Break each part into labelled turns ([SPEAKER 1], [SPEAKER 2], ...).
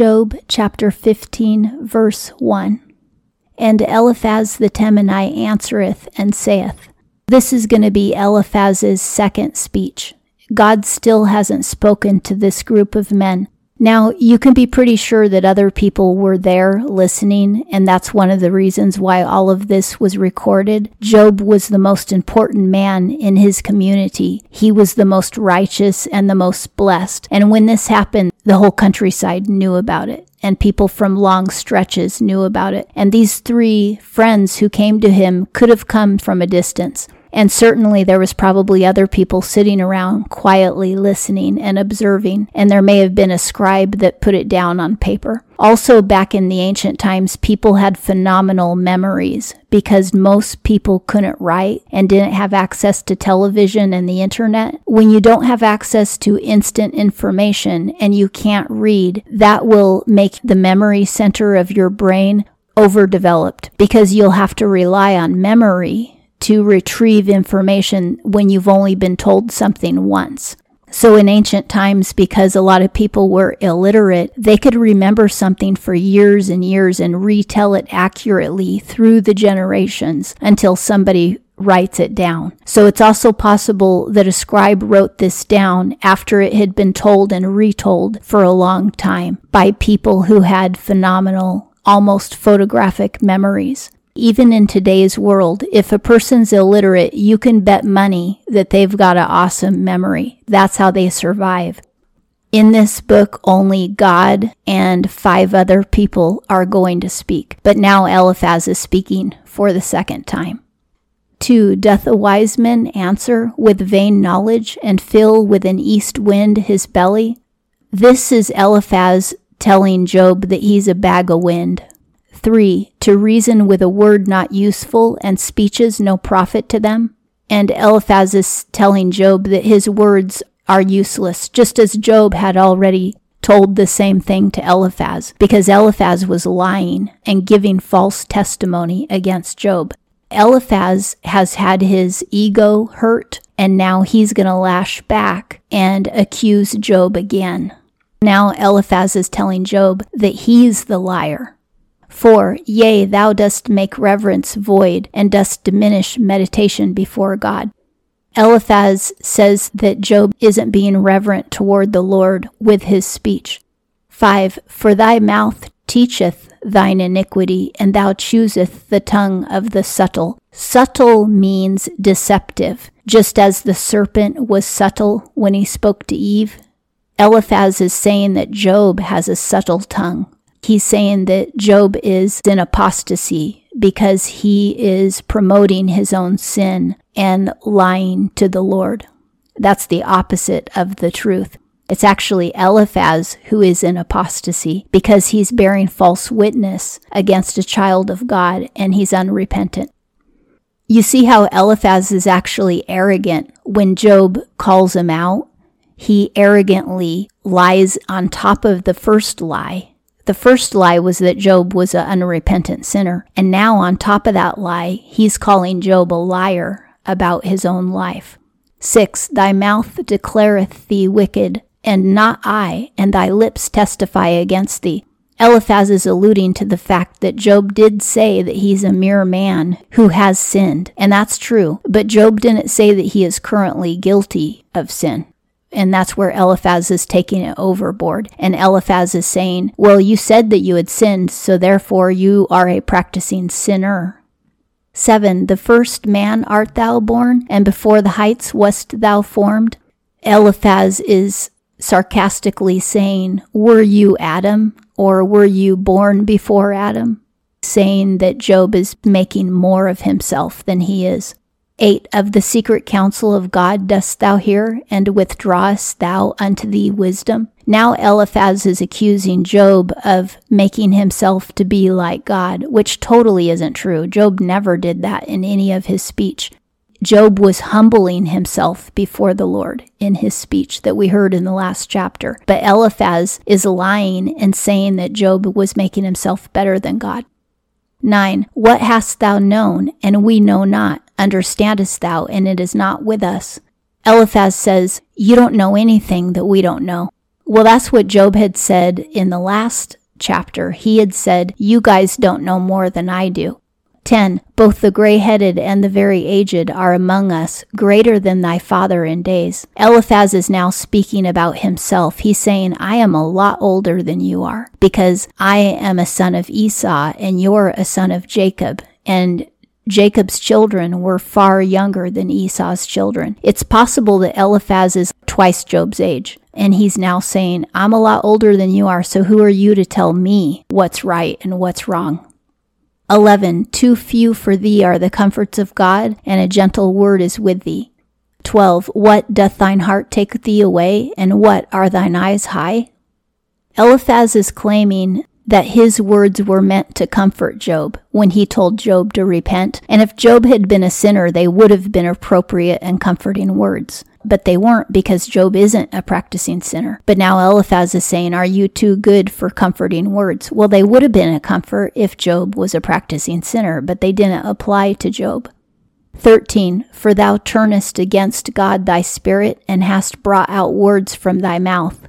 [SPEAKER 1] Job chapter 15, verse 1. And Eliphaz the Temanite answereth and saith, This is going to be Eliphaz's second speech. God still hasn't spoken to this group of men. Now, you can be pretty sure that other people were there listening, and that's one of the reasons why all of this was recorded. Job was the most important man in his community. He was the most righteous and the most blessed. And when this happened, the whole countryside knew about it and people from long stretches knew about it. And these three friends who came to him could have come from a distance. And certainly there was probably other people sitting around quietly listening and observing, and there may have been a scribe that put it down on paper. Also, back in the ancient times, people had phenomenal memories because most people couldn't write and didn't have access to television and the internet. When you don't have access to instant information and you can't read, that will make the memory center of your brain overdeveloped because you'll have to rely on memory to retrieve information when you've only been told something once. So in ancient times, because a lot of people were illiterate, they could remember something for years and years and retell it accurately through the generations until somebody writes it down. So it's also possible that a scribe wrote this down after it had been told and retold for a long time by people who had phenomenal, almost photographic memories even in today's world, if a person's illiterate, you can bet money that they've got an awesome memory. That's how they survive. In this book, only God and five other people are going to speak, but now Eliphaz is speaking for the second time. 2. Doth a wise man answer with vain knowledge and fill with an east wind his belly? This is Eliphaz telling Job that he's a bag of wind. 3. To reason with a word not useful and speeches no profit to them. And Eliphaz is telling Job that his words are useless, just as Job had already told the same thing to Eliphaz, because Eliphaz was lying and giving false testimony against Job. Eliphaz has had his ego hurt, and now he's going to lash back and accuse Job again. Now Eliphaz is telling Job that he's the liar 4. Yea, thou dost make reverence void, and dost diminish meditation before God. Eliphaz says that Job isn't being reverent toward the Lord with his speech. 5. For thy mouth teacheth thine iniquity, and thou chooseth the tongue of the subtle. Subtle means deceptive, just as the serpent was subtle when he spoke to Eve. Eliphaz is saying that Job has a subtle tongue he's saying that Job is in apostasy because he is promoting his own sin and lying to the Lord. That's the opposite of the truth. It's actually Eliphaz who is in apostasy because he's bearing false witness against a child of God and he's unrepentant. You see how Eliphaz is actually arrogant when Job calls him out? He arrogantly lies on top of the first lie the first lie was that Job was an unrepentant sinner. And now, on top of that lie, he's calling Job a liar about his own life. 6. Thy mouth declareth thee wicked, and not I, and thy lips testify against thee. Eliphaz is alluding to the fact that Job did say that he's a mere man who has sinned, and that's true, but Job didn't say that he is currently guilty of sin. And that's where Eliphaz is taking it overboard. And Eliphaz is saying, Well, you said that you had sinned, so therefore you are a practicing sinner. 7. The first man art thou born, and before the heights wast thou formed. Eliphaz is sarcastically saying, Were you Adam, or were you born before Adam? Saying that Job is making more of himself than he is. 8 Of the secret counsel of God dost thou hear, and withdrawest thou unto thee wisdom? Now Eliphaz is accusing Job of making himself to be like God, which totally isn't true. Job never did that in any of his speech. Job was humbling himself before the Lord in his speech that we heard in the last chapter. But Eliphaz is lying and saying that Job was making himself better than God. 9. What hast thou known, and we know not? Understandest thou, and it is not with us? Eliphaz says, You don't know anything that we don't know. Well, that's what Job had said in the last chapter. He had said, You guys don't know more than I do. 10. Both the gray headed and the very aged are among us, greater than thy father in days. Eliphaz is now speaking about himself. He's saying, I am a lot older than you are, because I am a son of Esau, and you're a son of Jacob. And Jacob's children were far younger than Esau's children. It's possible that Eliphaz is twice Job's age. And he's now saying, I'm a lot older than you are, so who are you to tell me what's right and what's wrong? 11. Too few for thee are the comforts of God, and a gentle word is with thee. 12. What doth thine heart take thee away, and what are thine eyes high? Eliphaz is claiming that his words were meant to comfort Job when he told Job to repent, and if Job had been a sinner, they would have been appropriate and comforting words but they weren't because Job isn't a practicing sinner. But now Eliphaz is saying, Are you too good for comforting words? Well, they would have been a comfort if Job was a practicing sinner, but they didn't apply to Job. 13. For thou turnest against God thy spirit, and hast brought out words from thy mouth.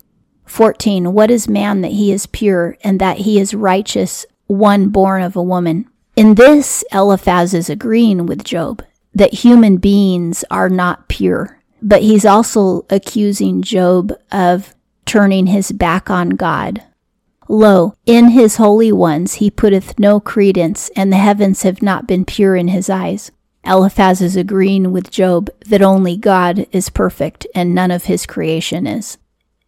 [SPEAKER 1] 14. What is man that he is pure, and that he is righteous, one born of a woman? In this, Eliphaz is agreeing with Job that human beings are not pure but he's also accusing Job of turning his back on God. Lo, in his holy ones he putteth no credence, and the heavens have not been pure in his eyes. Eliphaz is agreeing with Job that only God is perfect and none of his creation is.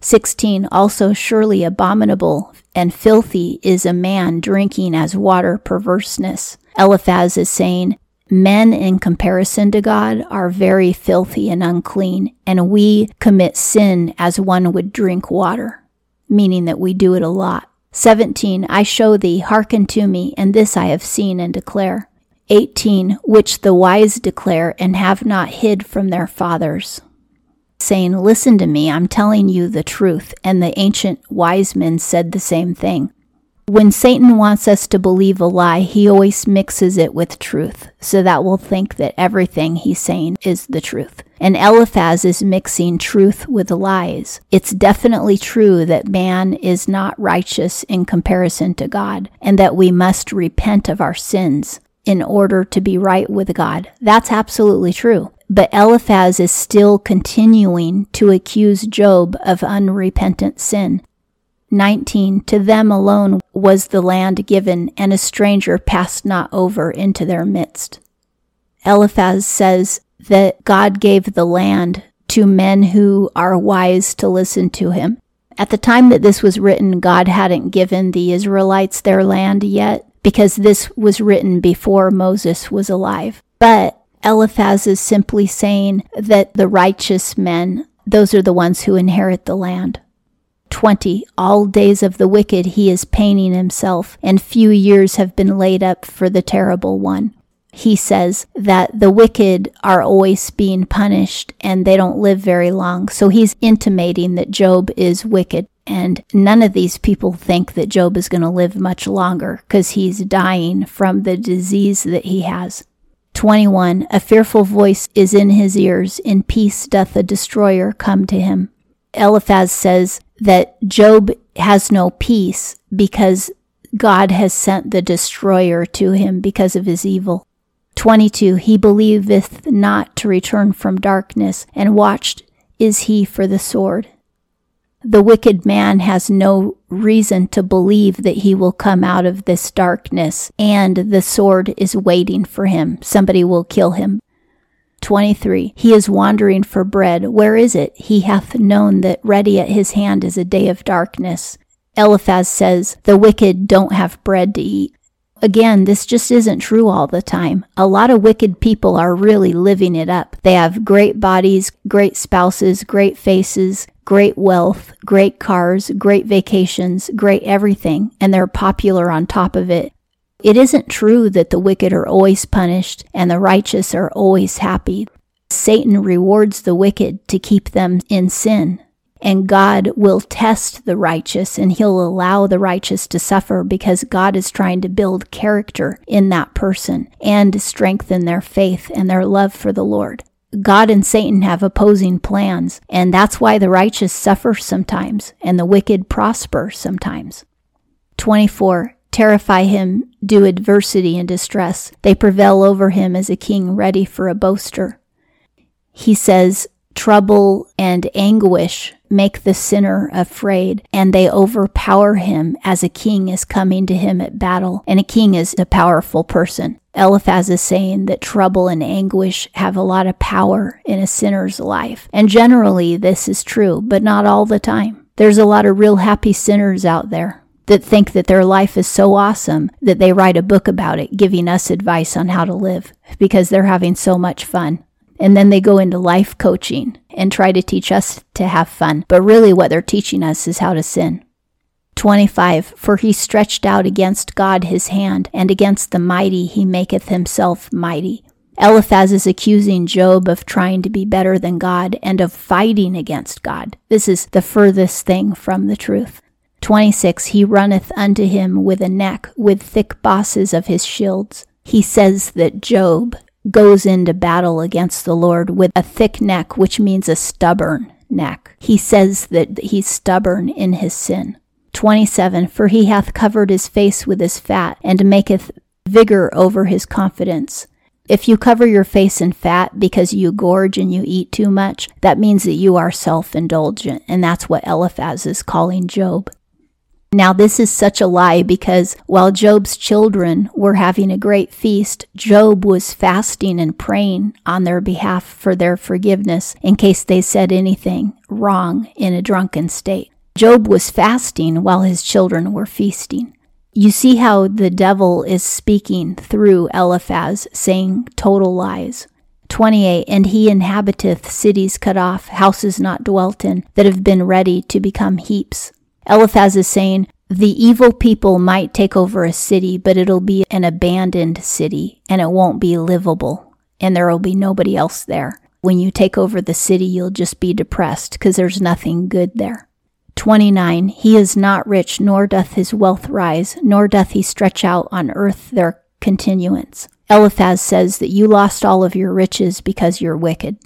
[SPEAKER 1] 16. Also, surely abominable and filthy is a man drinking as water perverseness. Eliphaz is saying, Men, in comparison to God, are very filthy and unclean, and we commit sin as one would drink water, meaning that we do it a lot. 17. I show thee, hearken to me, and this I have seen and declare. 18. Which the wise declare and have not hid from their fathers. Saying, Listen to me, I'm telling you the truth. And the ancient wise men said the same thing. When Satan wants us to believe a lie, he always mixes it with truth so that we'll think that everything he's saying is the truth. And Eliphaz is mixing truth with lies. It's definitely true that man is not righteous in comparison to God and that we must repent of our sins in order to be right with God. That's absolutely true. But Eliphaz is still continuing to accuse Job of unrepentant sin 19 To them alone was the land given, and a stranger passed not over into their midst. Eliphaz says that God gave the land to men who are wise to listen to him. At the time that this was written, God hadn't given the Israelites their land yet, because this was written before Moses was alive. But Eliphaz is simply saying that the righteous men, those are the ones who inherit the land. 20. All days of the wicked he is painting himself, and few years have been laid up for the terrible one. He says that the wicked are always being punished and they don't live very long. So he's intimating that Job is wicked. And none of these people think that Job is going to live much longer because he's dying from the disease that he has. 21. A fearful voice is in his ears. In peace doth the destroyer come to him. Eliphaz says that Job has no peace because God has sent the destroyer to him because of his evil. 22. He believeth not to return from darkness, and watched is he for the sword. The wicked man has no reason to believe that he will come out of this darkness, and the sword is waiting for him. Somebody will kill him. 23. He is wandering for bread. Where is it? He hath known that ready at his hand is a day of darkness. Eliphaz says, The wicked don't have bread to eat. Again, this just isn't true all the time. A lot of wicked people are really living it up. They have great bodies, great spouses, great faces, great wealth, great cars, great vacations, great everything, and they're popular on top of it. It isn't true that the wicked are always punished and the righteous are always happy. Satan rewards the wicked to keep them in sin. And God will test the righteous and he'll allow the righteous to suffer because God is trying to build character in that person and strengthen their faith and their love for the Lord. God and Satan have opposing plans, and that's why the righteous suffer sometimes and the wicked prosper sometimes. 24. Terrify him, do adversity and distress. They prevail over him as a king ready for a boaster. He says, Trouble and anguish make the sinner afraid, and they overpower him as a king is coming to him at battle. And a king is a powerful person. Eliphaz is saying that trouble and anguish have a lot of power in a sinner's life. And generally, this is true, but not all the time. There's a lot of real happy sinners out there that think that their life is so awesome that they write a book about it, giving us advice on how to live because they're having so much fun. And then they go into life coaching and try to teach us to have fun. But really, what they're teaching us is how to sin. 25 For he stretched out against God his hand, and against the mighty he maketh himself mighty. Eliphaz is accusing Job of trying to be better than God and of fighting against God. This is the furthest thing from the truth. 26 He runneth unto him with a neck, with thick bosses of his shields. He says that Job goes into battle against the Lord with a thick neck, which means a stubborn neck. He says that he's stubborn in his sin. 27 For he hath covered his face with his fat, and maketh vigor over his confidence. If you cover your face in fat because you gorge and you eat too much, that means that you are self indulgent, and that's what Eliphaz is calling Job. Now, this is such a lie because while Job's children were having a great feast, Job was fasting and praying on their behalf for their forgiveness in case they said anything wrong in a drunken state. Job was fasting while his children were feasting. You see how the devil is speaking through Eliphaz, saying total lies. 28 And he inhabiteth cities cut off, houses not dwelt in, that have been ready to become heaps. Eliphaz is saying, the evil people might take over a city, but it'll be an abandoned city and it won't be livable and there will be nobody else there. When you take over the city, you'll just be depressed because there's nothing good there. 29. He is not rich, nor doth his wealth rise, nor doth he stretch out on earth their continuance. Eliphaz says that you lost all of your riches because you're wicked.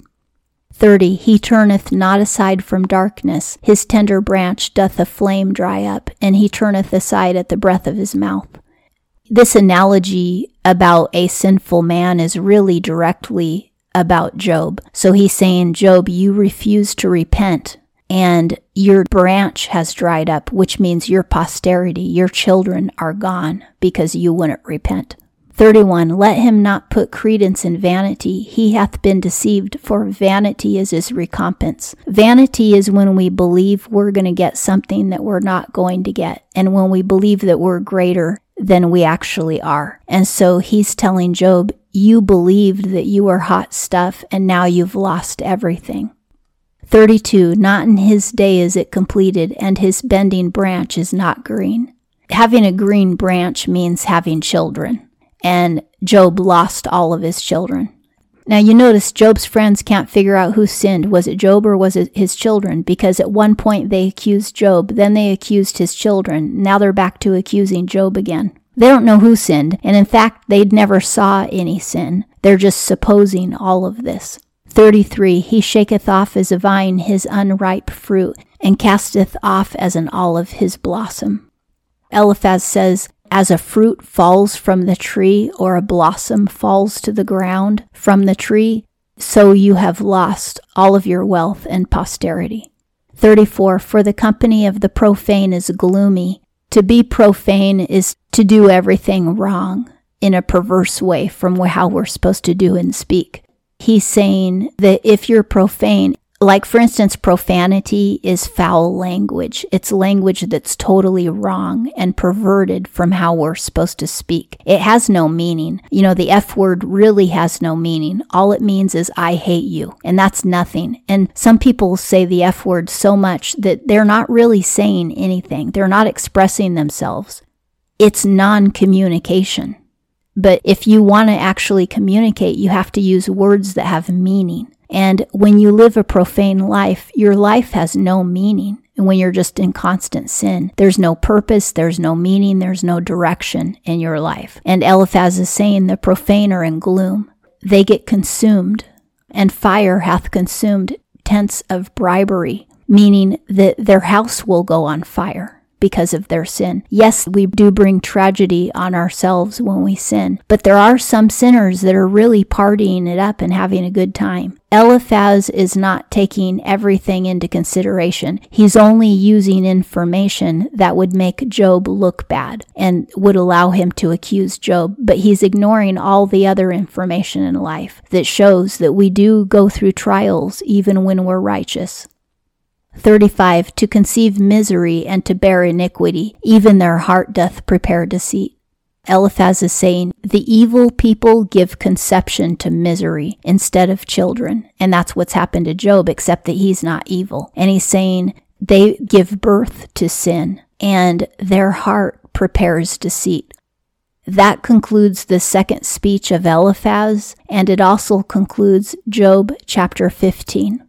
[SPEAKER 1] 30. He turneth not aside from darkness. His tender branch doth a flame dry up, and he turneth aside at the breath of his mouth. This analogy about a sinful man is really directly about Job. So he's saying, Job, you refuse to repent, and your branch has dried up, which means your posterity, your children are gone because you wouldn't repent. 31. Let him not put credence in vanity. He hath been deceived, for vanity is his recompense. Vanity is when we believe we're going to get something that we're not going to get, and when we believe that we're greater than we actually are. And so he's telling Job, You believed that you were hot stuff, and now you've lost everything. 32. Not in his day is it completed, and his bending branch is not green. Having a green branch means having children and Job lost all of his children. Now you notice Job's friends can't figure out who sinned. Was it Job or was it his children? Because at one point they accused Job, then they accused his children. Now they're back to accusing Job again. They don't know who sinned, and in fact, they never saw any sin. They're just supposing all of this. 33 He shaketh off as a vine his unripe fruit, and casteth off as an olive his blossom. Eliphaz says, as a fruit falls from the tree or a blossom falls to the ground from the tree, so you have lost all of your wealth and posterity. 34. For the company of the profane is gloomy. To be profane is to do everything wrong in a perverse way from how we're supposed to do and speak. He's saying that if you're profane, like, for instance, profanity is foul language. It's language that's totally wrong and perverted from how we're supposed to speak. It has no meaning. You know, the F word really has no meaning. All it means is, I hate you. And that's nothing. And some people say the F word so much that they're not really saying anything, they're not expressing themselves. It's non communication. But if you want to actually communicate, you have to use words that have meaning. And when you live a profane life, your life has no meaning. And when you're just in constant sin, there's no purpose, there's no meaning, there's no direction in your life. And Eliphaz is saying the profane are in gloom. They get consumed and fire hath consumed tents of bribery, meaning that their house will go on fire because of their sin. Yes, we do bring tragedy on ourselves when we sin, but there are some sinners that are really partying it up and having a good time. Eliphaz is not taking everything into consideration. He's only using information that would make Job look bad and would allow him to accuse Job, but he's ignoring all the other information in life that shows that we do go through trials even when we're righteous. 35 To conceive misery and to bear iniquity, even their heart doth prepare deceit. Eliphaz is saying, The evil people give conception to misery instead of children. And that's what's happened to Job, except that he's not evil. And he's saying, They give birth to sin, and their heart prepares deceit. That concludes the second speech of Eliphaz, and it also concludes Job chapter 15.